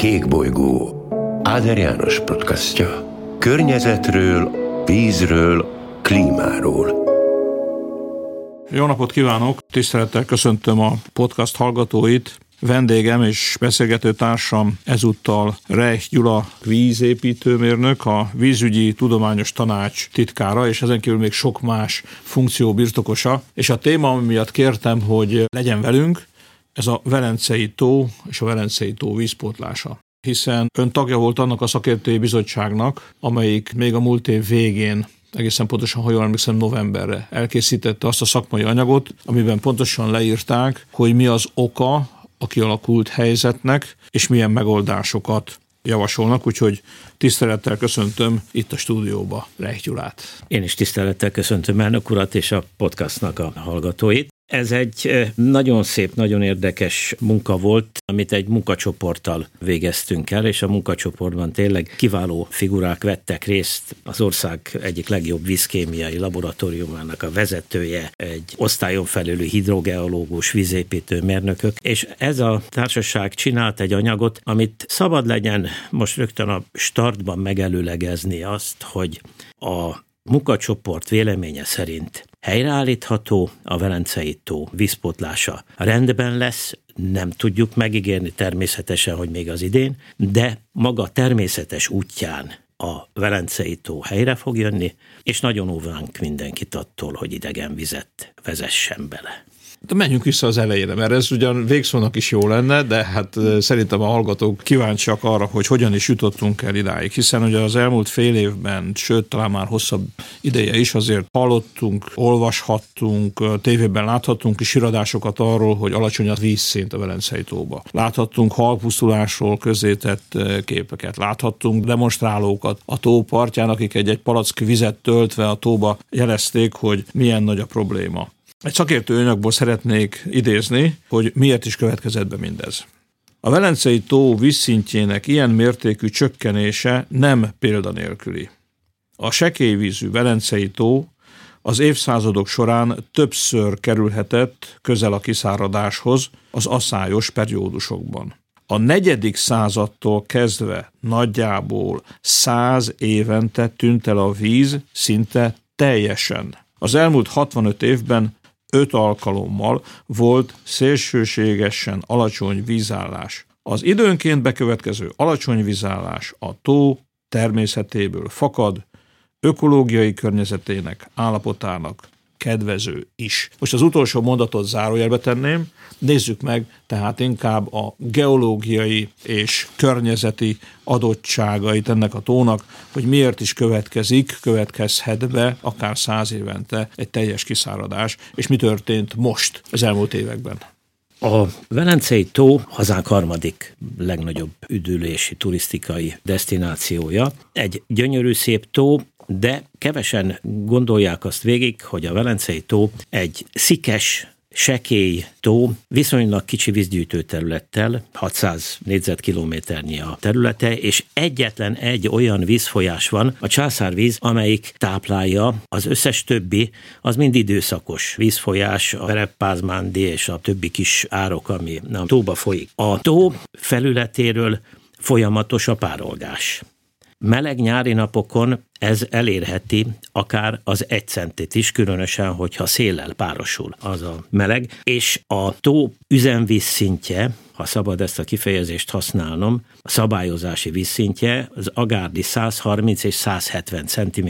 Kékbolygó Áder János podcastja. Környezetről, vízről, klímáról. Jó napot kívánok! Tisztelettel köszöntöm a podcast hallgatóit. Vendégem és beszélgető társam ezúttal Reich Gyula vízépítőmérnök, a vízügyi tudományos tanács titkára, és ezen kívül még sok más funkció birtokosa. És a téma, miatt kértem, hogy legyen velünk, ez a Velencei tó és a Velencei tó vízpótlása hiszen ön tagja volt annak a szakértői bizottságnak, amelyik még a múlt év végén egészen pontosan, ha jól emlékszem, novemberre elkészítette azt a szakmai anyagot, amiben pontosan leírták, hogy mi az oka a kialakult helyzetnek, és milyen megoldásokat javasolnak, úgyhogy tisztelettel köszöntöm itt a stúdióba Reich Gyulát. Én is tisztelettel köszöntöm elnök urat és a podcastnak a hallgatóit. Ez egy nagyon szép, nagyon érdekes munka volt, amit egy munkacsoporttal végeztünk el, és a munkacsoportban tényleg kiváló figurák vettek részt. Az ország egyik legjobb vízkémiai laboratóriumának a vezetője, egy osztályon felülő hidrogeológus, vízépítő mérnökök, és ez a társaság csinált egy anyagot, amit szabad legyen most rögtön a startban megelőlegezni azt, hogy a munkacsoport véleménye szerint helyreállítható a Velencei tó vízpotlása. Rendben lesz, nem tudjuk megígérni természetesen, hogy még az idén, de maga természetes útján a Velencei tó helyre fog jönni, és nagyon óvánk mindenkit attól, hogy idegen vizet vezessen bele. De menjünk vissza az elejére, mert ez ugyan végszónak is jó lenne, de hát szerintem a hallgatók kíváncsiak arra, hogy hogyan is jutottunk el idáig, hiszen ugye az elmúlt fél évben, sőt talán már hosszabb ideje is azért hallottunk, olvashattunk, tévében láthattunk is iradásokat arról, hogy alacsony a vízszint a Velencei tóba. Láthattunk halpusztulásról közétett képeket, láthattunk demonstrálókat a tó partján, akik egy-egy palack vizet töltve a tóba jelezték, hogy milyen nagy a probléma. Egy szakértő anyagból szeretnék idézni, hogy miért is következett be mindez. A Velencei tó vízszintjének ilyen mértékű csökkenése nem példanélküli. A sekélyvízű Velencei tó az évszázadok során többször kerülhetett közel a kiszáradáshoz az aszályos periódusokban. A negyedik századtól kezdve nagyjából száz évente tűnt el a víz szinte teljesen. Az elmúlt 65 évben öt alkalommal volt szélsőségesen alacsony vízállás. Az időnként bekövetkező alacsony vízállás a tó természetéből fakad, ökológiai környezetének állapotának kedvező is. Most az utolsó mondatot zárójelbe tenném, nézzük meg tehát inkább a geológiai és környezeti adottságait ennek a tónak, hogy miért is következik, következhet be akár száz évente egy teljes kiszáradás, és mi történt most az elmúlt években. A Velencei tó hazánk harmadik legnagyobb üdülési turisztikai destinációja. Egy gyönyörű szép tó, de kevesen gondolják azt végig, hogy a Velencei tó egy szikes, sekély tó, viszonylag kicsi vízgyűjtő területtel, 600 négyzetkilométernyi a területe, és egyetlen egy olyan vízfolyás van, a császárvíz, amelyik táplálja, az összes többi, az mind időszakos vízfolyás, a Vereppázmándi és a többi kis árok, ami a tóba folyik. A tó felületéről folyamatos a párolgás. Meleg nyári napokon ez elérheti akár az egy centit is, különösen, hogyha széllel párosul az a meleg, és a tó üzemvíz szintje, ha szabad ezt a kifejezést használnom, a szabályozási vízszintje az agárdi 130 és 170 cm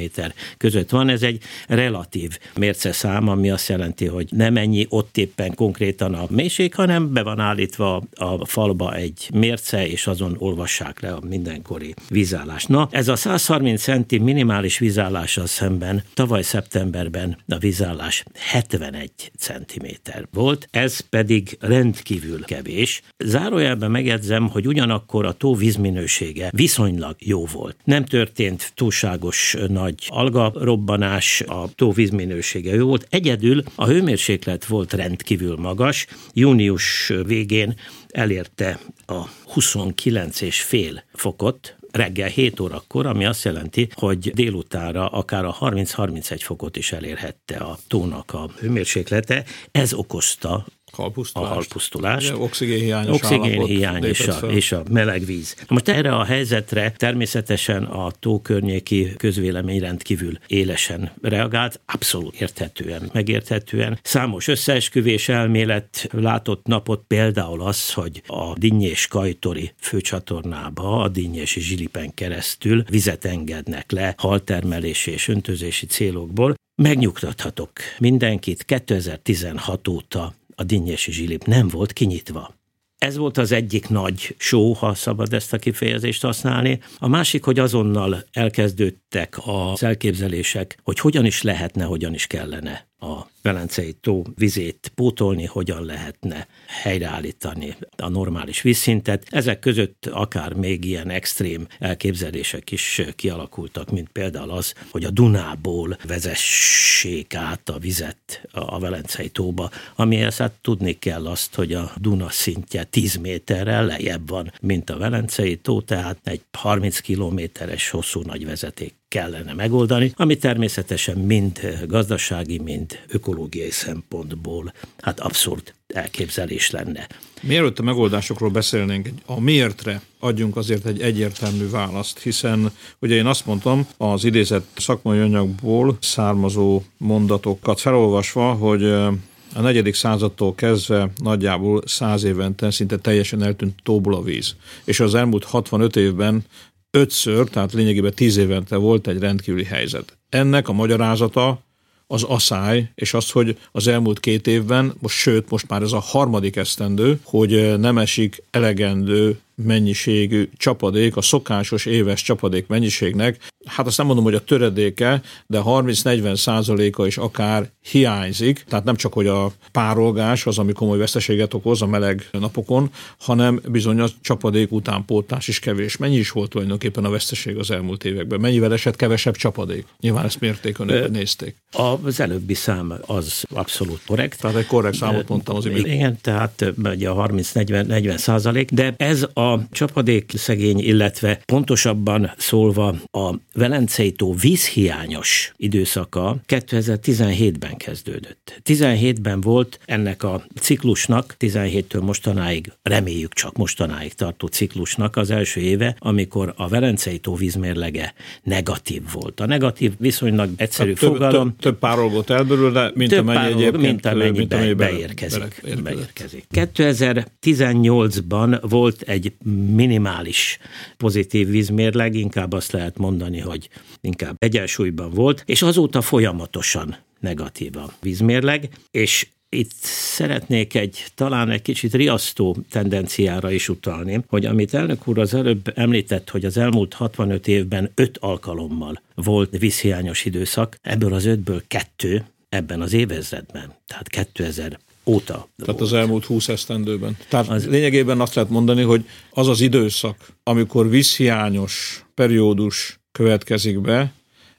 között van. Ez egy relatív mérceszám, ami azt jelenti, hogy nem ennyi ott éppen konkrétan a mélység, hanem be van állítva a falba egy mérce, és azon olvassák le a mindenkori vízállás. Na, ez a 130 centi minimális vízállással szemben tavaly szeptemberben a vízállás 71 cm volt, ez pedig rendkívül kevés. Zárójelben megjegyzem, hogy ugyanakkor a tó vízminősége viszonylag jó volt. Nem történt túlságos nagy alga robbanás, a tó vízminősége jó volt. Egyedül a hőmérséklet volt rendkívül magas. Június végén elérte a 29 és fél fokot, reggel 7 órakor, ami azt jelenti, hogy délutára akár a 30-31 fokot is elérhette a tónak a hőmérséklete. Ez okozta halpusztulás. a halpusztulást. Oxigénhiányos Oxigénhiány és a, és a meleg víz. Most erre a helyzetre természetesen a tó környéki közvélemény rendkívül élesen reagált, abszolút érthetően, megérthetően. Számos összeesküvés elmélet látott napot például az, hogy a Dinnyés Kajtori főcsatornába a Dinnyési zsilipen keresztül vizet engednek le haltermelési és öntözési célokból. Megnyugtathatok mindenkit, 2016 óta a Dinnyési zsilip nem volt kinyitva. Ez volt az egyik nagy show, ha szabad ezt a kifejezést használni. A másik, hogy azonnal elkezdődtek az elképzelések, hogy hogyan is lehetne, hogyan is kellene a Velencei tó vizét pótolni, hogyan lehetne helyreállítani a normális vízszintet. Ezek között akár még ilyen extrém elképzelések is kialakultak, mint például az, hogy a Dunából vezessék át a vizet a Velencei tóba, amihez hát tudni kell azt, hogy a Duna szintje 10 méterrel lejjebb van, mint a Velencei tó, tehát egy 30 kilométeres hosszú nagy vezeték kellene megoldani, ami természetesen mind gazdasági, mind ökológiai szempontból hát abszurd elképzelés lenne. Mielőtt a megoldásokról beszélnénk, a miértre adjunk azért egy egyértelmű választ, hiszen ugye én azt mondtam az idézett szakmai anyagból származó mondatokat felolvasva, hogy a negyedik századtól kezdve nagyjából száz évente szinte teljesen eltűnt tóból a víz. És az elmúlt 65 évben ötször, tehát lényegében tíz évente volt egy rendkívüli helyzet. Ennek a magyarázata az asszály, és az, hogy az elmúlt két évben, most sőt, most már ez a harmadik esztendő, hogy nem esik elegendő mennyiségű csapadék, a szokásos éves csapadék mennyiségnek, hát azt nem mondom, hogy a töredéke, de 30-40 százaléka is akár hiányzik, tehát nem csak, hogy a párolgás az, ami komoly veszteséget okoz a meleg napokon, hanem bizony a csapadék utánpótlás is kevés. Mennyi is volt tulajdonképpen a veszteség az elmúlt években? Mennyivel esett kevesebb csapadék? Nyilván ezt mérték önök, nézték. Az előbbi szám az abszolút korrekt. Tehát egy korrekt számot mondtam az imént. Igen, tehát ugye a 30-40 százalék, de ez a a csapadék szegény, illetve pontosabban szólva a Velencei tó vízhiányos időszaka 2017-ben kezdődött. 17-ben volt ennek a ciklusnak, 17-től mostanáig, reméljük csak mostanáig tartó ciklusnak az első éve, amikor a Velencei tó vízmérlege negatív volt. A negatív viszonylag egyszerű több, fogalom. Több, több párolgott elből, mint több amennyi egyébként, mint amennyi, mint amennyi be, bele- beérkezik. beérkezik. 2018-ban volt egy minimális pozitív vízmérleg, inkább azt lehet mondani, hogy inkább egyensúlyban volt, és azóta folyamatosan negatív a vízmérleg, és itt szeretnék egy talán egy kicsit riasztó tendenciára is utalni, hogy amit elnök úr az előbb említett, hogy az elmúlt 65 évben öt alkalommal volt vízhiányos időszak, ebből az ötből kettő ebben az évezredben, tehát 2000 óta. Tehát az elmúlt 20 esztendőben. Tehát az... lényegében azt lehet mondani, hogy az az időszak, amikor vízhiányos periódus következik be,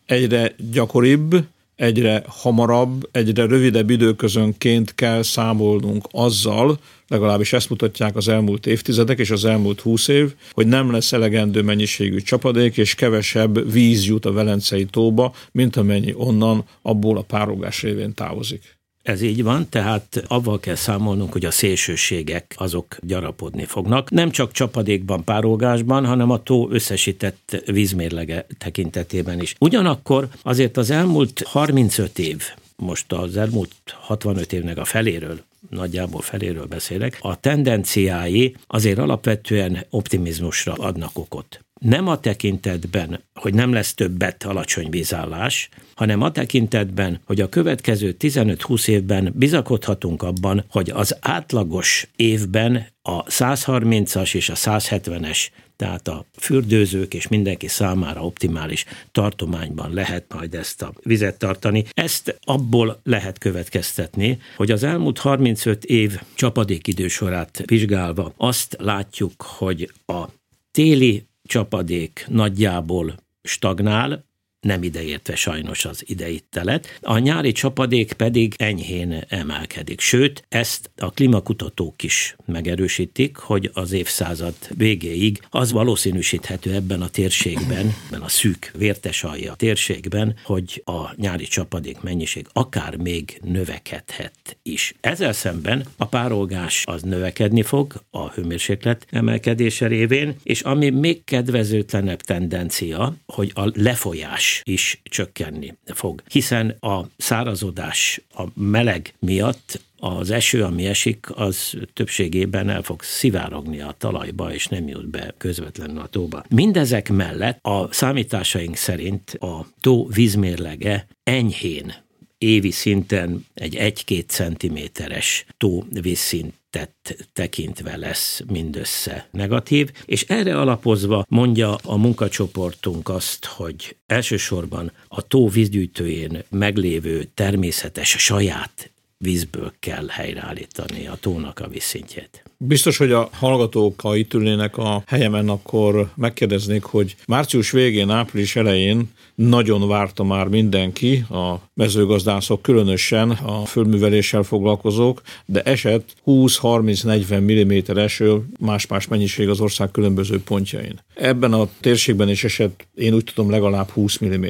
egyre gyakoribb, egyre hamarabb, egyre rövidebb időközönként kell számolnunk azzal, legalábbis ezt mutatják az elmúlt évtizedek és az elmúlt húsz év, hogy nem lesz elegendő mennyiségű csapadék, és kevesebb víz jut a Velencei tóba, mint amennyi onnan abból a párolgás révén távozik. Ez így van, tehát avval kell számolnunk, hogy a szélsőségek azok gyarapodni fognak. Nem csak csapadékban, párolgásban, hanem a tó összesített vízmérlege tekintetében is. Ugyanakkor azért az elmúlt 35 év, most az elmúlt 65 évnek a feléről nagyjából feléről beszélek, a tendenciái azért alapvetően optimizmusra adnak okot nem a tekintetben, hogy nem lesz többet alacsony vízállás, hanem a tekintetben, hogy a következő 15-20 évben bizakodhatunk abban, hogy az átlagos évben a 130-as és a 170-es tehát a fürdőzők és mindenki számára optimális tartományban lehet majd ezt a vizet tartani. Ezt abból lehet következtetni, hogy az elmúlt 35 év csapadékidő sorát vizsgálva azt látjuk, hogy a téli csapadék nagyjából stagnál, nem ideértve sajnos az ideittelet. A nyári csapadék pedig enyhén emelkedik. Sőt, ezt a klímakutatók is megerősítik, hogy az évszázad végéig az valószínűsíthető ebben a térségben, ebben a szűk vértes alja térségben, hogy a nyári csapadék mennyiség akár még növekedhet is. Ezzel szemben a párolgás az növekedni fog a hőmérséklet emelkedése révén, és ami még kedvezőtlenebb tendencia, hogy a lefolyás is csökkenni fog. Hiszen a szárazodás, a meleg miatt az eső, ami esik, az többségében el fog szivárogni a talajba, és nem jut be közvetlenül a tóba. Mindezek mellett a számításaink szerint a tó vízmérlege enyhén évi szinten egy 1-2 centiméteres tó vízszint tett tekintve lesz mindössze negatív, és erre alapozva mondja a munkacsoportunk azt, hogy elsősorban a tó vízgyűjtőjén meglévő természetes saját vízből kell helyreállítani a tónak a vízszintjét. Biztos, hogy a hallgatók, ha itt ülnének a helyemen, akkor megkérdeznék, hogy március végén, április elején nagyon várta már mindenki, a mezőgazdászok különösen, a fölműveléssel foglalkozók, de esett 20-30-40 mm eső, más-más mennyiség az ország különböző pontjain. Ebben a térségben is esett, én úgy tudom, legalább 20 mm.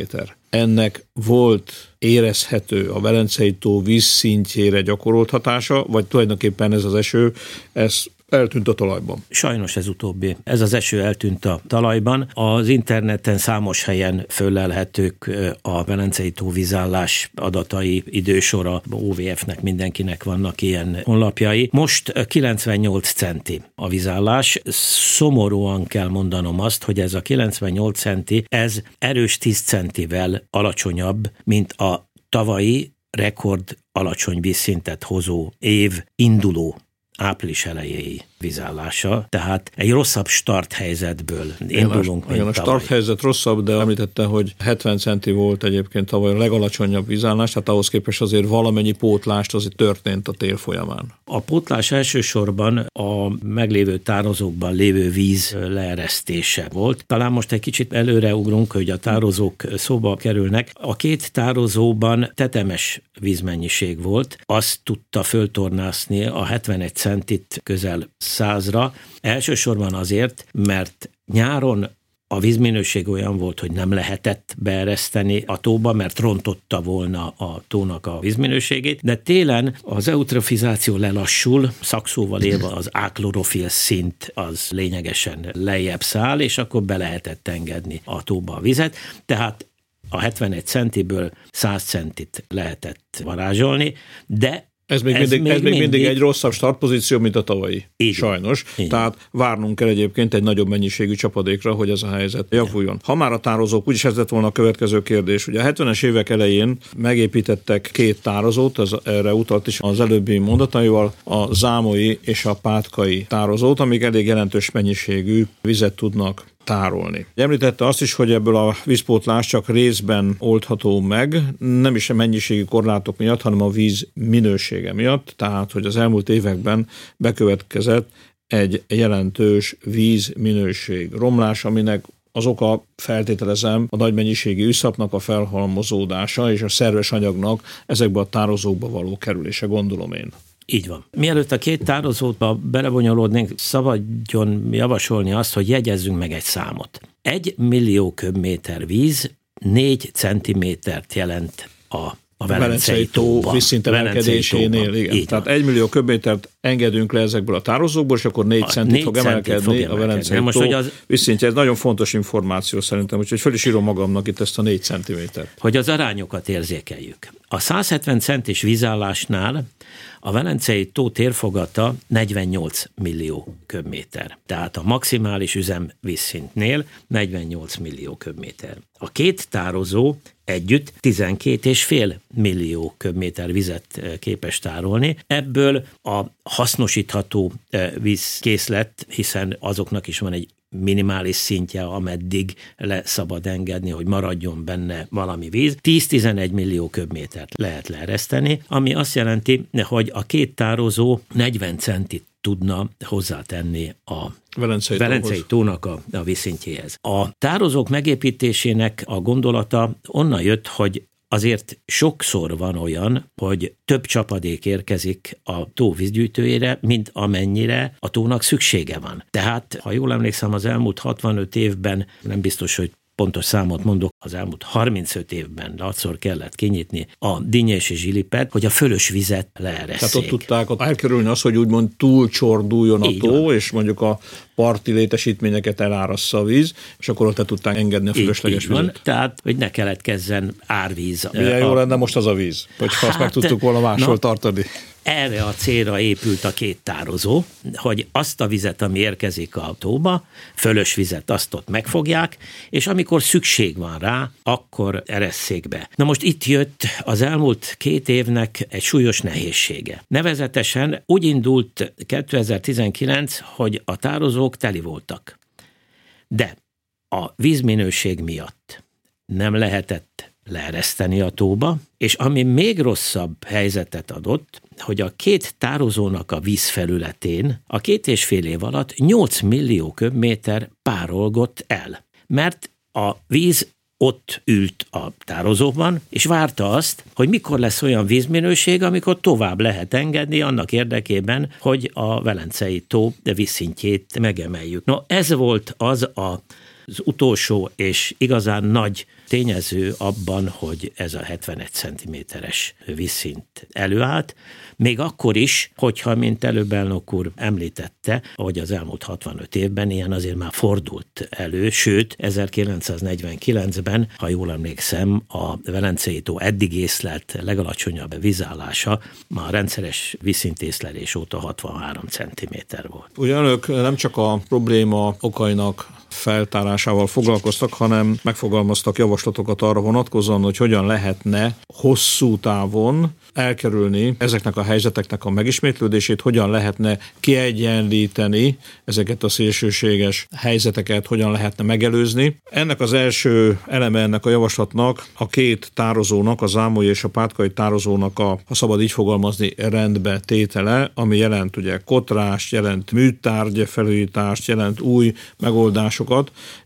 Ennek volt érezhető a Velencei tó vízszintjére gyakorolt hatása, vagy tulajdonképpen ez az eső, ez eltűnt a talajban. Sajnos ez utóbbi. Ez az eső eltűnt a talajban. Az interneten számos helyen föllelhetők a Velencei tóvízállás adatai, idősora, OVF-nek mindenkinek vannak ilyen honlapjai. Most 98 centi a vízállás. Szomorúan kell mondanom azt, hogy ez a 98 centi, ez erős 10 centivel alacsonyabb, mint a tavalyi rekord alacsony vízszintet hozó év induló április elejéi vizállása, tehát egy rosszabb start helyzetből indulunk, igen, a start helyzet rosszabb, de említette, hogy 70 centi volt egyébként tavaly a legalacsonyabb vizállás, tehát ahhoz képest azért valamennyi pótlást azért történt a tél folyamán. A pótlás elsősorban a meglévő tározókban lévő víz leeresztése volt. Talán most egy kicsit előreugrunk, hogy a tározók szóba kerülnek. A két tározóban tetemes vízmennyiség volt, azt tudta föltornászni a 71 centit közel százra, elsősorban azért, mert nyáron a vízminőség olyan volt, hogy nem lehetett beereszteni a tóba, mert rontotta volna a tónak a vízminőségét, de télen az eutrofizáció lelassul, szakszóval élve az áklorofil szint az lényegesen lejjebb száll, és akkor be lehetett engedni a tóba a vizet, tehát a 71 centiből 100 centit lehetett varázsolni, de ez még, ez mindig, még, ez még mindig, mindig egy rosszabb startpozíció, mint a tavalyi. Így Sajnos. Így. Tehát várnunk kell egyébként egy nagyobb mennyiségű csapadékra, hogy ez a helyzet javuljon. Ha már a tározók, úgyis ez lett volna a következő kérdés. Ugye a 70-es évek elején megépítettek két tározót, ez erre utalt is az előbbi mondataival, a zámoi és a pátkai tározót, amik elég jelentős mennyiségű vizet tudnak tárolni. Említette azt is, hogy ebből a vízpótlás csak részben oldható meg, nem is a mennyiségi korlátok miatt, hanem a víz minősége miatt, tehát hogy az elmúlt években bekövetkezett egy jelentős vízminőség romlás, aminek az oka feltételezem a nagy mennyiségű üszapnak a felhalmozódása és a szerves anyagnak ezekbe a tározókba való kerülése, gondolom én. Így van. Mielőtt a két tározóba belebonyolódnénk, szabadjon javasolni azt, hogy jegyezzünk meg egy számot. Egy millió köbméter víz négy centimétert jelent a a Velencei, tó vízszintemelkedésénél, igen. Így Tehát egy millió köbmétert engedünk le ezekből a tározókból, és akkor négy centit fog emelkedni, fog emelkedni a Velencei most, tó az... vízszintje. Ez nagyon fontos információ szerintem, úgyhogy föl is írom magamnak itt ezt a négy centimétert. Hogy az arányokat érzékeljük. A 170 centis vízállásnál a Velencei tó térfogata 48 millió köbméter. Tehát a maximális üzem vízszintnél 48 millió köbméter. A két tározó együtt 12,5 millió köbméter vizet képes tárolni. Ebből a hasznosítható vízkészlet, hiszen azoknak is van egy minimális szintje, ameddig le szabad engedni, hogy maradjon benne valami víz. 10-11 millió köbmétert lehet leereszteni, ami azt jelenti, hogy a két tározó 40 centit tudna hozzátenni a Velencei, Velencei tónak a, a vízszintjéhez. A tározók megépítésének a gondolata onnan jött, hogy azért sokszor van olyan, hogy több csapadék érkezik a tó vízgyűjtőjére, mint amennyire a tónak szüksége van. Tehát, ha jól emlékszem, az elmúlt 65 évben nem biztos, hogy pontos számot mondok, az elmúlt 35 évben látszor kellett kinyitni a dinnyes és zsilipet, hogy a fölös vizet leeresszék. Tehát ott tudták elkerülni azt, hogy úgymond túlcsorduljon a Így tó, van. és mondjuk a parti létesítményeket elárassza a víz, és akkor ott tudták engedni a fölösleges vizet. Van, tehát, hogy ne keletkezzen árvíz. Milyen a... jó lenne most az a víz, hogyha hát, azt meg tudtuk volna máshol na, tartani. Erre a célra épült a két tározó, hogy azt a vizet, ami érkezik a tóba, fölös vizet azt ott megfogják, és amikor szükség van rá, akkor eresszék be. Na most itt jött az elmúlt két évnek egy súlyos nehézsége. Nevezetesen úgy indult 2019, hogy a tározók teli voltak. De a vízminőség miatt nem lehetett leereszteni a tóba, és ami még rosszabb helyzetet adott, hogy a két tározónak a vízfelületén a két és fél év alatt 8 millió köbméter párolgott el. Mert a víz ott ült a tározóban, és várta azt, hogy mikor lesz olyan vízminőség, amikor tovább lehet engedni annak érdekében, hogy a Velencei tó vízszintjét megemeljük. No, ez volt az a az utolsó és igazán nagy tényező abban, hogy ez a 71 cm-es vízszint előállt, még akkor is, hogyha, mint előbb elnök úr említette, hogy az elmúlt 65 évben ilyen azért már fordult elő, sőt, 1949-ben, ha jól emlékszem, a Velencei tó eddig észlelt legalacsonyabb vízállása már a rendszeres vízszintészlelés óta 63 cm volt. Ugye önök nem csak a probléma okainak feltárásával foglalkoztak, hanem megfogalmaztak javaslatokat arra vonatkozóan, hogy hogyan lehetne hosszú távon elkerülni ezeknek a helyzeteknek a megismétlődését, hogyan lehetne kiegyenlíteni ezeket a szélsőséges helyzeteket, hogyan lehetne megelőzni. Ennek az első eleme ennek a javaslatnak a két tározónak, a zámolyi és a pátkai tározónak a, ha szabad így fogalmazni, rendbe tétele, ami jelent ugye kotrást, jelent műtárgy felújítást, jelent új megoldásokat,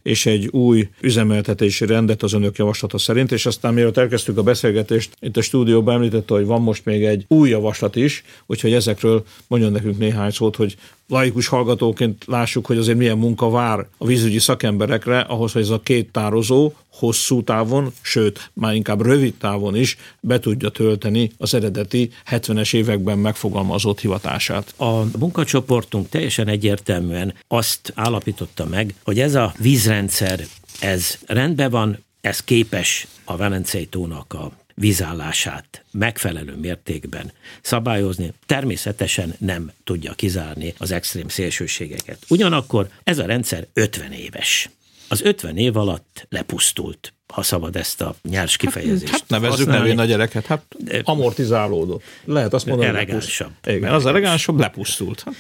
és egy új üzemeltetési rendet az önök javaslata szerint, és aztán mielőtt elkezdtük a beszélgetést, itt a stúdióban említette, hogy van most még egy új javaslat is, úgyhogy ezekről mondjon nekünk néhány szót, hogy laikus hallgatóként lássuk, hogy azért milyen munka vár a vízügyi szakemberekre, ahhoz, hogy ez a két tározó hosszú távon, sőt, már inkább rövid távon is be tudja tölteni az eredeti 70-es években megfogalmazott hivatását. A munkacsoportunk teljesen egyértelműen azt állapította meg, hogy ez a vízrendszer, ez rendben van, ez képes a Velencei tónak a vízállását megfelelő mértékben szabályozni, természetesen nem tudja kizárni az extrém szélsőségeket. Ugyanakkor ez a rendszer 50 éves. Az 50 év alatt lepusztult ha szabad ezt a nyers kifejezést. Hát, hát nevezzük nevén a gyereket, hát amortizálódott. Lehet azt mondani, elegánsabb. Igen, az elegánsabb lepusztult. Hát.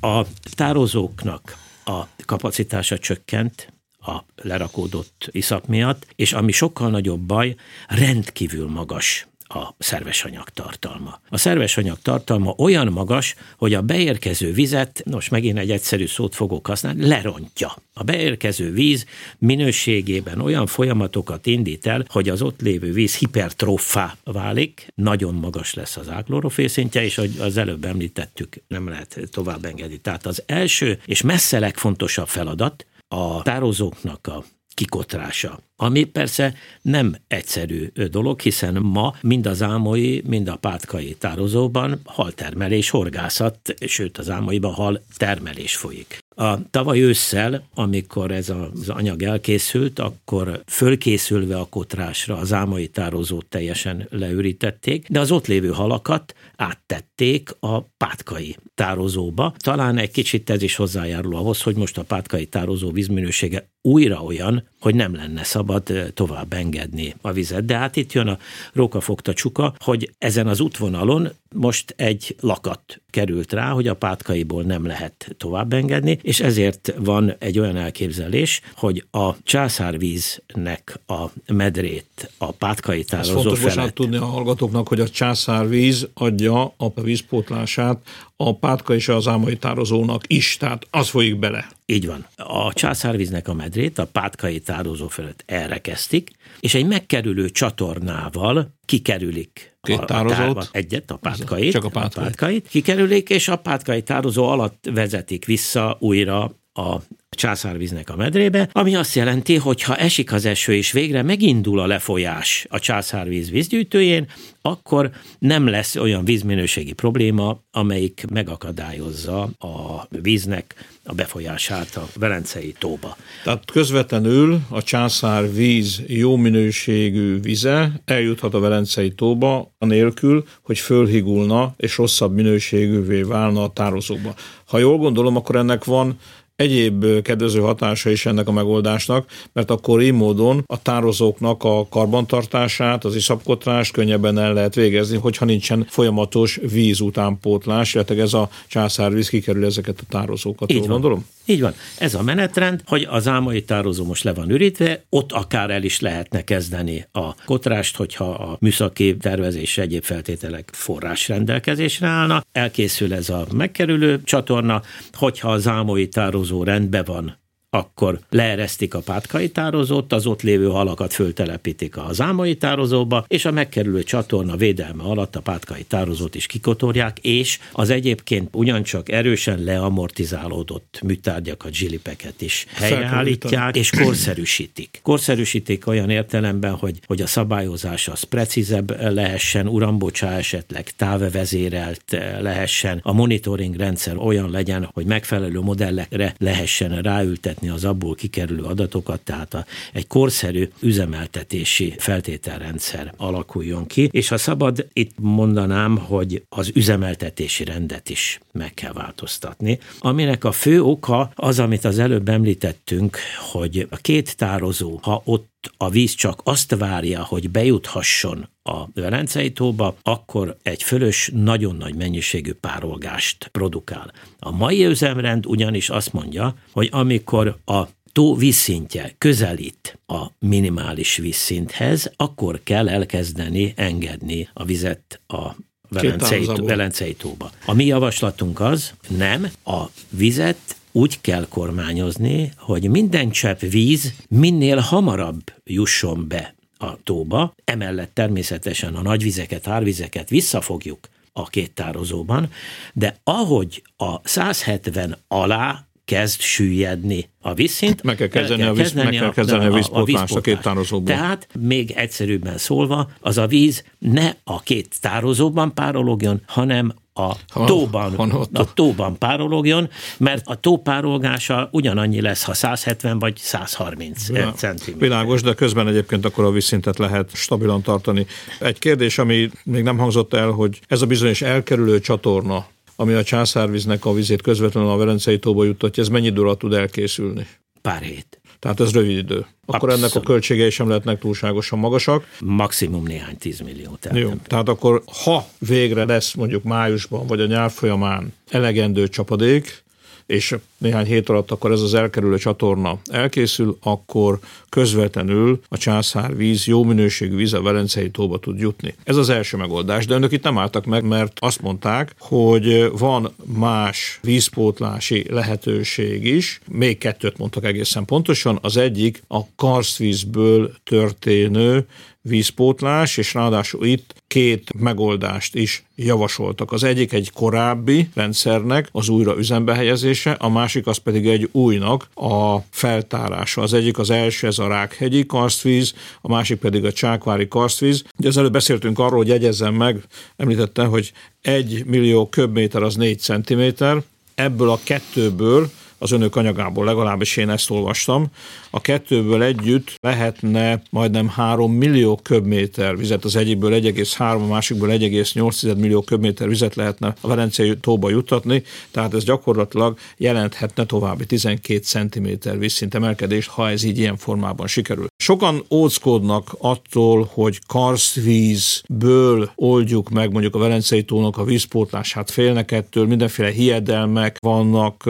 A tározóknak a kapacitása csökkent, a lerakódott iszap miatt, és ami sokkal nagyobb baj, rendkívül magas a szerves anyag tartalma. A szerves anyag tartalma olyan magas, hogy a beérkező vizet, most megint egy egyszerű szót fogok használni, lerontja. A beérkező víz minőségében olyan folyamatokat indít el, hogy az ott lévő víz hipertrófá válik, nagyon magas lesz az áklorofél szintje, és ahogy az előbb említettük, nem lehet tovább engedni. Tehát az első és messze legfontosabb feladat, a tározóknak a kikotrása. Ami persze nem egyszerű dolog, hiszen ma mind az ámoi, mind a pátkai tározóban haltermelés, horgászat, sőt az ámaiban hal termelés folyik. A tavaly ősszel, amikor ez az anyag elkészült, akkor fölkészülve a kotrásra az álmai tározót teljesen leürítették, de az ott lévő halakat áttették a pátkai tározóba. Talán egy kicsit ez is hozzájárul ahhoz, hogy most a pátkai tározó vízminősége újra olyan, hogy nem lenne szabad tovább engedni a vizet. De hát itt jön a rókafogta csuka, hogy ezen az útvonalon most egy lakat került rá, hogy a pátkaiból nem lehet tovább engedni, és ezért van egy olyan elképzelés, hogy a császárvíznek a medrét a pátkai tározó felett. tudni a hallgatóknak, hogy a császárvíz adja a vízpótlását a pátka és az ámai tározónak is, tehát az folyik bele. Így van. A császárvíznek a medrét a pátkai tározó felett elrekeztik, és egy megkerülő csatornával kikerülik Két tározót. A, a egyet, a pátkait, Csak a pátkait. a pátkait, kikerülik, és a pátkai tározó alatt vezetik vissza újra a császárvíznek a medrébe, ami azt jelenti, hogy ha esik az eső és végre megindul a lefolyás a császárvíz vízgyűjtőjén, akkor nem lesz olyan vízminőségi probléma, amelyik megakadályozza a víznek a befolyását a Velencei tóba. Tehát közvetlenül a császár víz jó minőségű vize eljuthat a Velencei tóba, anélkül, hogy fölhigulna és rosszabb minőségűvé válna a tározóba. Ha jól gondolom, akkor ennek van egyéb kedvező hatása is ennek a megoldásnak, mert akkor így módon a tározóknak a karbantartását, az iszapkotrást könnyebben el lehet végezni, hogyha nincsen folyamatos víz utánpótlás, illetve ez a császárvíz kikerül ezeket a tározókat. Így van. gondolom? Így van. Ez a menetrend, hogy az álmai tározó most le van ürítve, ott akár el is lehetne kezdeni a kotrást, hogyha a műszaki tervezés egyéb feltételek forrás rendelkezésre állna. Elkészül ez a megkerülő csatorna, hogyha az álmai tározó rendben van, akkor leeresztik a pátkai tározót, az ott lévő halakat föltelepítik a zámai tározóba, és a megkerülő csatorna védelme alatt a pátkai tározót is kikotorják, és az egyébként ugyancsak erősen leamortizálódott műtárgyakat, zsilipeket is helyreállítják, és korszerűsítik. Korszerűsítik olyan értelemben, hogy, hogy a szabályozás az precízebb lehessen, urambocsá esetleg távvezérelt lehessen, a monitoring rendszer olyan legyen, hogy megfelelő modellekre lehessen ráültetni követni az abból kikerülő adatokat, tehát a, egy korszerű üzemeltetési feltételrendszer alakuljon ki, és ha szabad, itt mondanám, hogy az üzemeltetési rendet is meg kell változtatni, aminek a fő oka az, amit az előbb említettünk, hogy a két tározó, ha ott a víz csak azt várja, hogy bejuthasson a Velencei tóba, akkor egy fölös nagyon nagy mennyiségű párolgást produkál. A mai üzemrend ugyanis azt mondja, hogy amikor a tó vízszintje közelít a minimális vízszinthez, akkor kell elkezdeni engedni a vizet a Velencei, Velencei tóba. A mi javaslatunk az, nem, a vizet úgy kell kormányozni, hogy minden csepp víz minél hamarabb jusson be a tóba, emellett természetesen a nagyvizeket, árvizeket visszafogjuk a két tározóban, de ahogy a 170 alá kezd süllyedni a vízszint. Meg kell kezdeni, kell a, víz, meg kell kezdeni a, a, vízpótlást a, a két tározóban. Tehát még egyszerűbben szólva, az a víz ne a két tározóban párologjon, hanem a ha, tóban, ha, a tóban párologjon, mert a tó párolgása ugyanannyi lesz, ha 170 vagy 130 ja, cm. Világos, de közben egyébként akkor a vízszintet lehet stabilan tartani. Egy kérdés, ami még nem hangzott el, hogy ez a bizonyos elkerülő csatorna, ami a császárvíznek a vizét közvetlenül a Velencei tóba juttatja, ez mennyi idő tud elkészülni? Pár hét. Tehát ez rövid idő. Akkor Abszolút. ennek a költségei sem lehetnek túlságosan magasak. Maximum néhány tízmillió. Tehát Jó, tehát akkor ha végre lesz mondjuk májusban vagy a nyár folyamán elegendő csapadék, és néhány hét alatt akkor ez az elkerülő csatorna elkészül, akkor közvetlenül a császár víz, jó minőségű víz a Velencei tóba tud jutni. Ez az első megoldás, de önök itt nem álltak meg, mert azt mondták, hogy van más vízpótlási lehetőség is, még kettőt mondtak egészen pontosan, az egyik a karsztvízből történő vízpótlás, és ráadásul itt két megoldást is javasoltak. Az egyik egy korábbi rendszernek az újra üzembe helyezése, a másik az pedig egy újnak a feltárása. Az egyik az első, ez a Rákhegyi karsztvíz, a másik pedig a Csákvári karsztvíz. Ugye az előbb beszéltünk arról, hogy jegyezzem meg, említette, hogy egy millió köbméter az négy centiméter, ebből a kettőből az önök anyagából, legalábbis én ezt olvastam. A kettőből együtt lehetne majdnem 3 millió köbméter vizet, az egyikből 1,3, a másikból 1,8 millió köbméter vizet lehetne a Velencei tóba jutatni, tehát ez gyakorlatilag jelenthetne további 12 cm vízszint emelkedést, ha ez így ilyen formában sikerül. Sokan óckodnak attól, hogy karsztvízből oldjuk meg mondjuk a Velencei tónak a vízpótlását, félnek ettől, mindenféle hiedelmek vannak,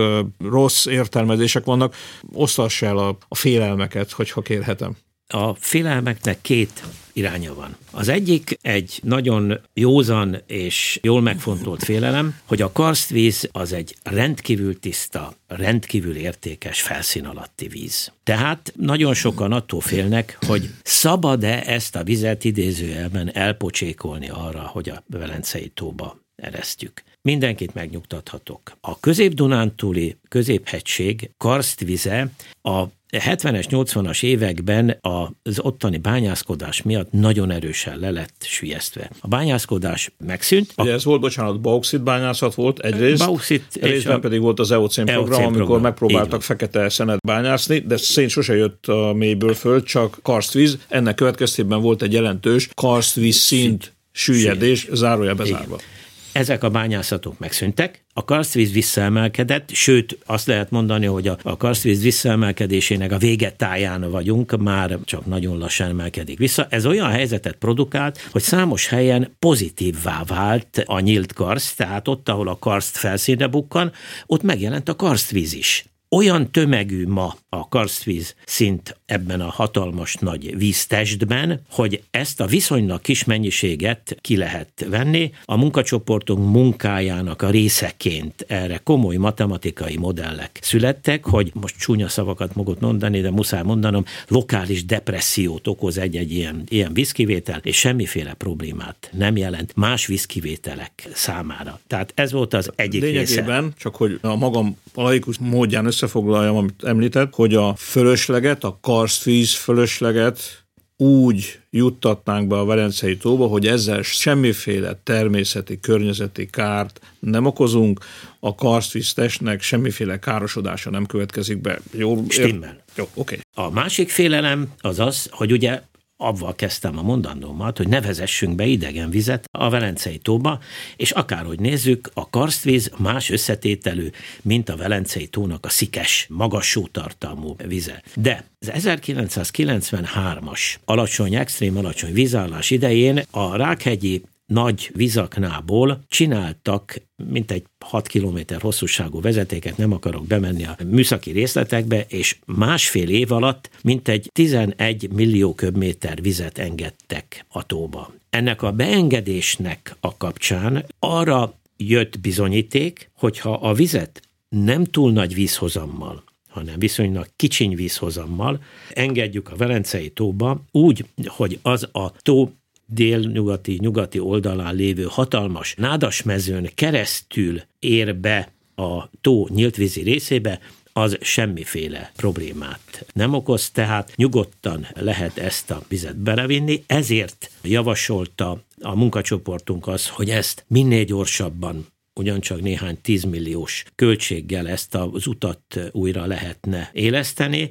rossz értelmezések vannak. Osztass el a, a félelmeket, hogyha kérhetem. A félelmeknek két iránya van. Az egyik egy nagyon józan és jól megfontolt félelem, hogy a karstvíz az egy rendkívül tiszta, rendkívül értékes felszín alatti víz. Tehát nagyon sokan attól félnek, hogy szabad-e ezt a vizet idézőjelben elpocsékolni arra, hogy a Velencei tóba eresztjük. Mindenkit megnyugtathatok. A közép-dunántúli középhegység karstvize a 70-es, 80-as években az ottani bányászkodás miatt nagyon erősen le lett sülyeztve. A bányászkodás megszűnt. Ugye ez volt, bocsánat, bauxit bányászat volt egyrészt, bauxit, részben a... pedig volt az EOCén program, program, amikor megpróbáltak fekete szenet bányászni, de szén sose jött a mélyből föl, csak karstvíz. Ennek következtében volt egy jelentős karstvíz szint süllyedés, zárója bezárva. Igen ezek a bányászatok megszűntek, a karsztvíz visszaemelkedett, sőt azt lehet mondani, hogy a, a karsztvíz visszaemelkedésének a végetáján vagyunk, már csak nagyon lassan emelkedik vissza. Ez olyan helyzetet produkált, hogy számos helyen pozitívvá vált a nyílt karszt, tehát ott, ahol a karszt felszínre bukkan, ott megjelent a karsztvíz is olyan tömegű ma a karsztvíz szint ebben a hatalmas nagy víztestben, hogy ezt a viszonylag kis mennyiséget ki lehet venni. A munkacsoportunk munkájának a részeként erre komoly matematikai modellek születtek, hogy most csúnya szavakat mogott mondani, de muszáj mondanom, lokális depressziót okoz egy-egy ilyen, ilyen vízkivétel, és semmiféle problémát nem jelent más vízkivételek számára. Tehát ez volt az egyik Lényegében, része. csak hogy a magam laikus módján összefoglaljam, amit említett, hogy a fölösleget, a karsztvíz fölösleget úgy juttatnánk be a Velencei tóba, hogy ezzel semmiféle természeti, környezeti kárt nem okozunk, a karsztvíz testnek semmiféle károsodása nem következik be. Jó, Stimmel. Jó, oké. Okay. A másik félelem az az, hogy ugye avval kezdtem a mondandómat, hogy ne vezessünk be idegen vizet a Velencei tóba, és akárhogy nézzük, a karstvíz más összetételű, mint a Velencei tónak a szikes, magas sótartalmú vize. De az 1993-as alacsony, extrém alacsony vízállás idején a Rákhegyi nagy vizaknából csináltak mintegy 6 kilométer hosszúságú vezetéket, nem akarok bemenni a műszaki részletekbe, és másfél év alatt mintegy 11 millió köbméter vizet engedtek a tóba. Ennek a beengedésnek a kapcsán arra jött bizonyíték, hogyha a vizet nem túl nagy vízhozammal, hanem viszonylag kicsiny vízhozammal engedjük a Velencei tóba úgy, hogy az a tó délnyugati, nyugati oldalán lévő hatalmas nádasmezőn keresztül ér be a tó nyíltvízi részébe, az semmiféle problémát nem okoz, tehát nyugodtan lehet ezt a vizet belevinni, ezért javasolta a munkacsoportunk az, hogy ezt minél gyorsabban ugyancsak néhány tízmilliós költséggel ezt az utat újra lehetne éleszteni,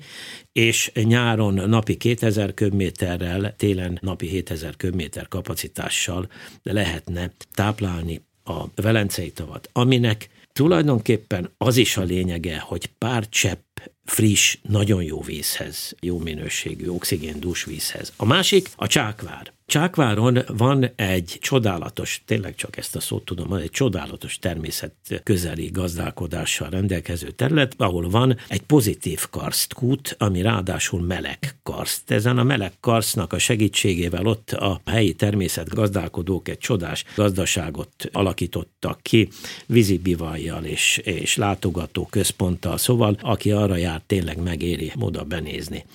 és nyáron napi 2000 köbméterrel, télen napi 7000 köbméter kapacitással lehetne táplálni a Velencei tavat, aminek tulajdonképpen az is a lényege, hogy pár csepp friss, nagyon jó vízhez, jó minőségű oxigéndús vízhez. A másik a csákvár. Csákváron van egy csodálatos, tényleg csak ezt a szót tudom, egy csodálatos természet közeli gazdálkodással rendelkező terület, ahol van egy pozitív karstkút, ami ráadásul meleg karszt. Ezen a meleg karsznak a segítségével ott a helyi természet gazdálkodók egy csodás gazdaságot alakítottak ki, vízibivajjal és, és látogató központtal, szóval aki arra jár, tényleg megéri oda benézni.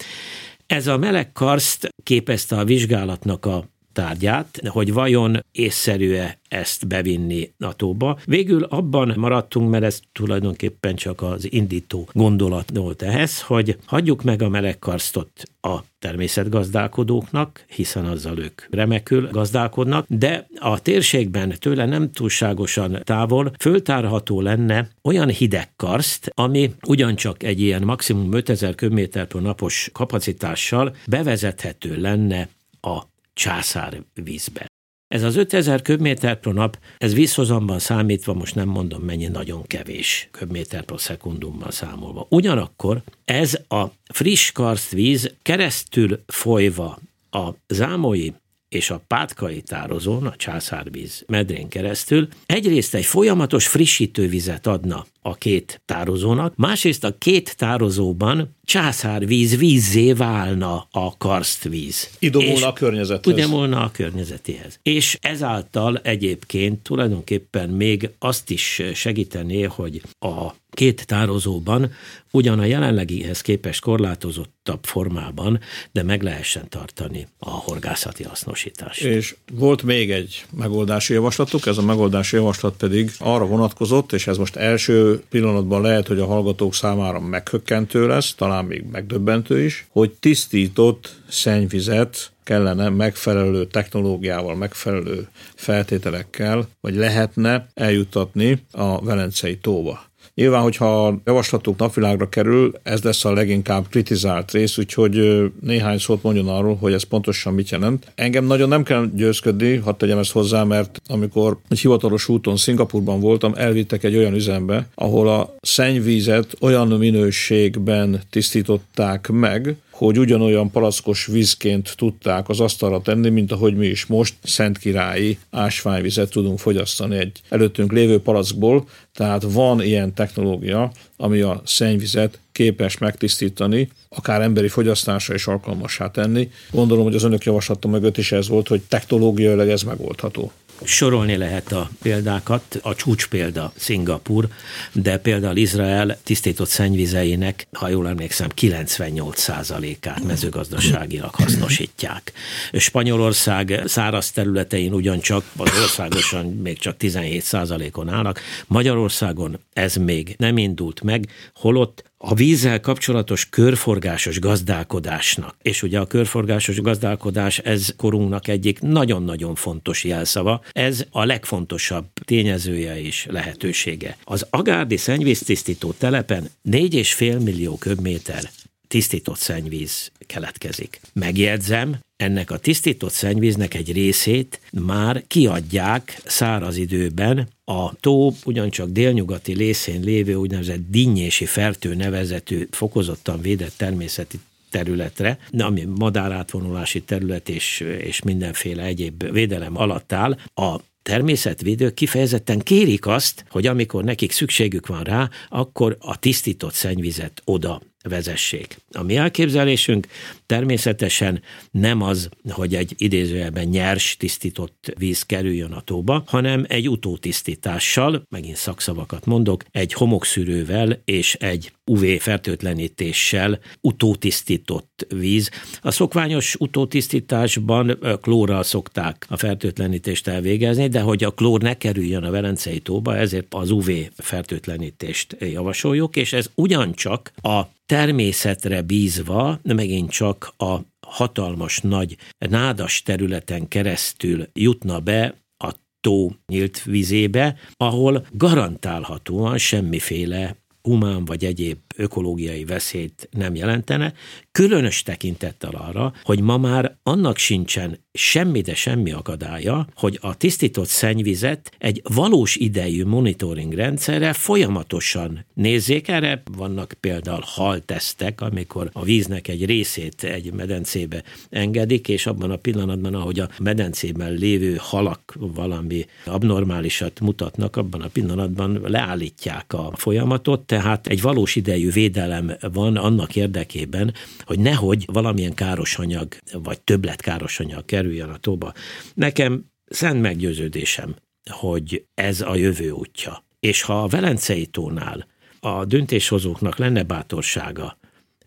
Ez a meleg karszt képezte a vizsgálatnak a tárgyát, hogy vajon észszerű-e ezt bevinni a tóba. Végül abban maradtunk, mert ez tulajdonképpen csak az indító gondolat volt ehhez, hogy hagyjuk meg a melegkarstot a természetgazdálkodóknak, hiszen azzal ők remekül gazdálkodnak, de a térségben tőle nem túlságosan távol föltárható lenne olyan hideg karszt, ami ugyancsak egy ilyen maximum 5000 köbméter napos kapacitással bevezethető lenne a császárvízbe. Ez az 5000 köbméter per nap, ez vízhozamban számítva, most nem mondom mennyi, nagyon kevés köbméter per szekundumban számolva. Ugyanakkor ez a friss karstvíz keresztül folyva a zámoi és a pátkai tározón, a császárvíz medrén keresztül egyrészt egy folyamatos frissítővizet adna a két tározónak, másrészt a két tározóban császárvíz vízzé válna a karstvíz. Idomulna a környezethez. Idomulna a környezetihez. És ezáltal egyébként tulajdonképpen még azt is segítené, hogy a két tározóban ugyan a jelenlegihez képest korlátozottabb formában, de meg lehessen tartani a horgászati hasznosítást. És volt még egy megoldási javaslatuk, ez a megoldási javaslat pedig arra vonatkozott, és ez most első pillanatban lehet, hogy a hallgatók számára meghökkentő lesz, talán még megdöbbentő is, hogy tisztított szennyvizet kellene megfelelő technológiával, megfelelő feltételekkel, vagy lehetne eljutatni a Velencei tóba. Nyilván, hogyha javaslatuk napvilágra kerül, ez lesz a leginkább kritizált rész, úgyhogy néhány szót mondjon arról, hogy ez pontosan mit jelent. Engem nagyon nem kell győzködni, hadd tegyem ezt hozzá, mert amikor egy hivatalos úton Szingapurban voltam, elvittek egy olyan üzembe, ahol a szennyvízet olyan minőségben tisztították meg, hogy ugyanolyan palackos vízként tudták az asztalra tenni, mint ahogy mi is most szentkirályi ásványvizet tudunk fogyasztani egy előttünk lévő palackból, tehát van ilyen technológia, ami a szennyvizet képes megtisztítani, akár emberi fogyasztásra is alkalmassá tenni. Gondolom, hogy az önök javaslata mögött is ez volt, hogy technológiailag ez megoldható. Sorolni lehet a példákat, a csúcs példa Szingapur, de például Izrael tisztított szennyvizeinek, ha jól emlékszem, 98%-át mezőgazdaságilag hasznosítják. Spanyolország száraz területein ugyancsak, az országosan még csak 17%-on állnak, Magyarországon ez még nem indult meg, holott a vízzel kapcsolatos körforgásos gazdálkodásnak, és ugye a körforgásos gazdálkodás ez korunknak egyik nagyon-nagyon fontos jelszava, ez a legfontosabb tényezője és lehetősége. Az Agárdi szennyvíztisztító telepen 4,5 millió köbméter tisztított szennyvíz keletkezik. Megjegyzem, ennek a tisztított szennyvíznek egy részét már kiadják száraz időben. A tó ugyancsak délnyugati részén lévő úgynevezett dinnyési fertő nevezetű fokozottan védett természeti területre, ami madárátvonulási terület és, és mindenféle egyéb védelem alatt áll, a természetvédők kifejezetten kérik azt, hogy amikor nekik szükségük van rá, akkor a tisztított szennyvizet oda vezessék. A mi elképzelésünk természetesen nem az, hogy egy idézőjelben nyers, tisztított víz kerüljön a tóba, hanem egy utótisztítással, megint szakszavakat mondok, egy homokszűrővel és egy UV fertőtlenítéssel utótisztított víz. A szokványos utótisztításban klórral szokták a fertőtlenítést elvégezni, de hogy a klór ne kerüljön a Velencei tóba, ezért az UV fertőtlenítést javasoljuk, és ez ugyancsak a természetre bízva, megint csak a hatalmas nagy nádas területen keresztül jutna be a tó nyílt vizébe, ahol garantálhatóan semmiféle humán vagy egyéb ökológiai veszélyt nem jelentene, különös tekintettel arra, hogy ma már annak sincsen semmi, de semmi akadálya, hogy a tisztított szennyvizet egy valós idejű monitoring rendszerre folyamatosan nézzék. Erre vannak például haltesztek, amikor a víznek egy részét egy medencébe engedik, és abban a pillanatban, ahogy a medencében lévő halak valami abnormálisat mutatnak, abban a pillanatban leállítják a folyamatot, tehát egy valós idejű védelem van annak érdekében, hogy nehogy valamilyen káros anyag, vagy többlet káros anyag kerüljön a tóba. Nekem szent meggyőződésem, hogy ez a jövő útja. És ha a Velencei tónál a döntéshozóknak lenne bátorsága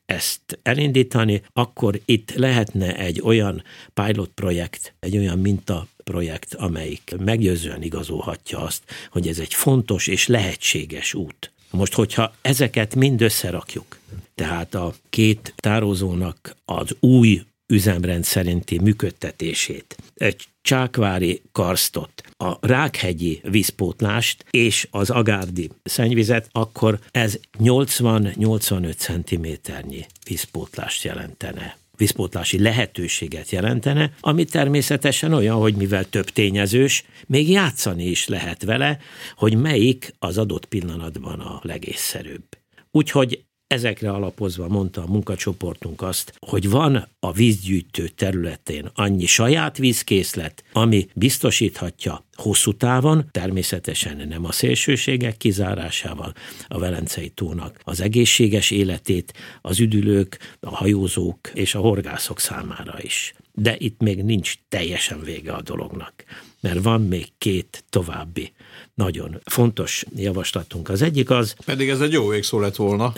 ezt elindítani, akkor itt lehetne egy olyan pilot projekt, egy olyan minta projekt, amelyik meggyőzően igazolhatja azt, hogy ez egy fontos és lehetséges út. Most, hogyha ezeket mind összerakjuk, tehát a két tározónak az új üzemrend szerinti működtetését, egy csákvári karstot, a rákhegyi vízpótlást és az agárdi szennyvizet, akkor ez 80-85 cm-nyi vízpótlást jelentene vízpótlási lehetőséget jelentene, ami természetesen olyan, hogy mivel több tényezős, még játszani is lehet vele, hogy melyik az adott pillanatban a legészszerűbb. Úgyhogy Ezekre alapozva mondta a munkacsoportunk azt, hogy van a vízgyűjtő területén annyi saját vízkészlet, ami biztosíthatja hosszú távon, természetesen nem a szélsőségek kizárásával a Velencei tónak az egészséges életét az üdülők, a hajózók és a horgászok számára is. De itt még nincs teljesen vége a dolognak, mert van még két további nagyon fontos javaslatunk. Az egyik az... Pedig ez egy jó végszó lett volna.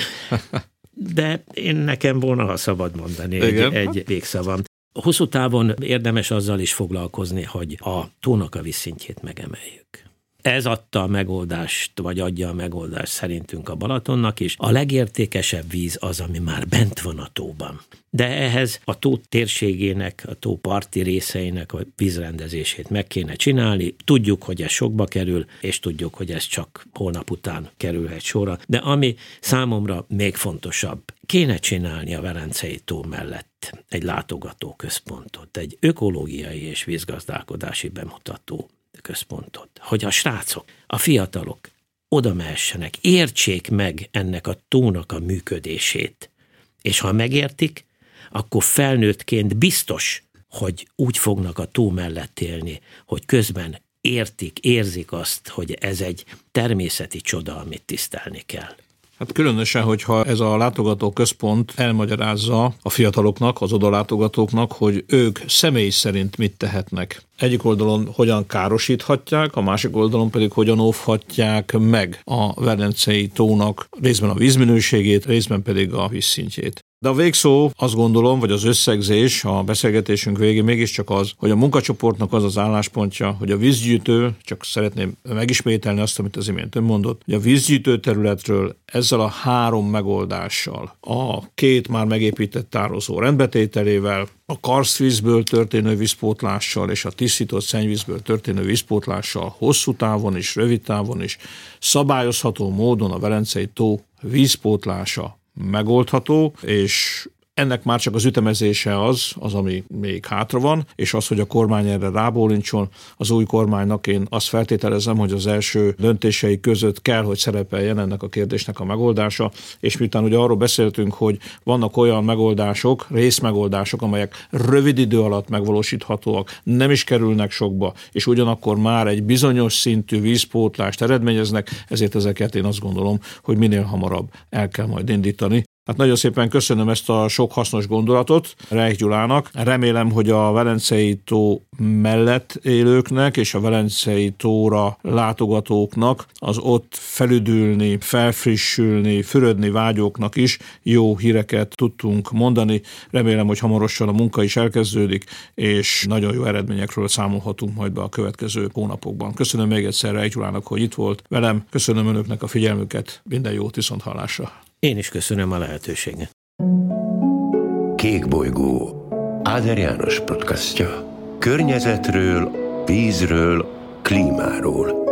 de én nekem volna, ha szabad mondani, Igen. egy, egy végszavam. Hosszú távon érdemes azzal is foglalkozni, hogy a tónak a vízszintjét megemeljük. Ez adta a megoldást, vagy adja a megoldást szerintünk a Balatonnak is. A legértékesebb víz az, ami már bent van a tóban. De ehhez a tó térségének, a tó parti részeinek a vízrendezését meg kéne csinálni. Tudjuk, hogy ez sokba kerül, és tudjuk, hogy ez csak holnap után kerülhet sorra. De ami számomra még fontosabb, kéne csinálni a Velencei tó mellett egy látogatóközpontot, egy ökológiai és vízgazdálkodási bemutató központot, hogy a srácok, a fiatalok oda mehessenek, értsék meg ennek a tónak a működését. És ha megértik, akkor felnőttként biztos, hogy úgy fognak a tó mellett élni, hogy közben értik, érzik azt, hogy ez egy természeti csoda, amit tisztelni kell. Hát különösen, hogyha ez a látogató központ elmagyarázza a fiataloknak, az odalátogatóknak, hogy ők személy szerint mit tehetnek. Egyik oldalon hogyan károsíthatják, a másik oldalon pedig hogyan óvhatják meg a Velencei tónak részben a vízminőségét, részben pedig a vízszintjét. De a végszó azt gondolom, vagy az összegzés a beszélgetésünk végén mégiscsak az, hogy a munkacsoportnak az az álláspontja, hogy a vízgyűjtő, csak szeretném megismételni azt, amit az imént ön mondott, hogy a vízgyűjtő területről ezzel a három megoldással, a két már megépített tározó rendbetételével, a karsztvízből történő vízpótlással és a tisztított szennyvízből történő vízpótlással hosszú távon is, rövid távon is szabályozható módon a Velencei tó vízpótlása megoldható, és ennek már csak az ütemezése az, az, ami még hátra van, és az, hogy a kormány erre rábólincson, az új kormánynak én azt feltételezem, hogy az első döntései között kell, hogy szerepeljen ennek a kérdésnek a megoldása, és miután ugye arról beszéltünk, hogy vannak olyan megoldások, részmegoldások, amelyek rövid idő alatt megvalósíthatóak, nem is kerülnek sokba, és ugyanakkor már egy bizonyos szintű vízpótlást eredményeznek, ezért ezeket én azt gondolom, hogy minél hamarabb el kell majd indítani, Hát nagyon szépen köszönöm ezt a sok hasznos gondolatot Reich Gyulának. Remélem, hogy a Velencei tó mellett élőknek és a Velencei tóra látogatóknak az ott felüdülni, felfrissülni, fürödni vágyóknak is jó híreket tudtunk mondani. Remélem, hogy hamarosan a munka is elkezdődik, és nagyon jó eredményekről számolhatunk majd be a következő hónapokban. Köszönöm még egyszer Reich Gyulának, hogy itt volt velem. Köszönöm önöknek a figyelmüket. Minden jót viszont hallásra. Én is köszönöm a lehetőséget. Kék bolygó Áder János podcastja. Környezetről, vízről, klímáról –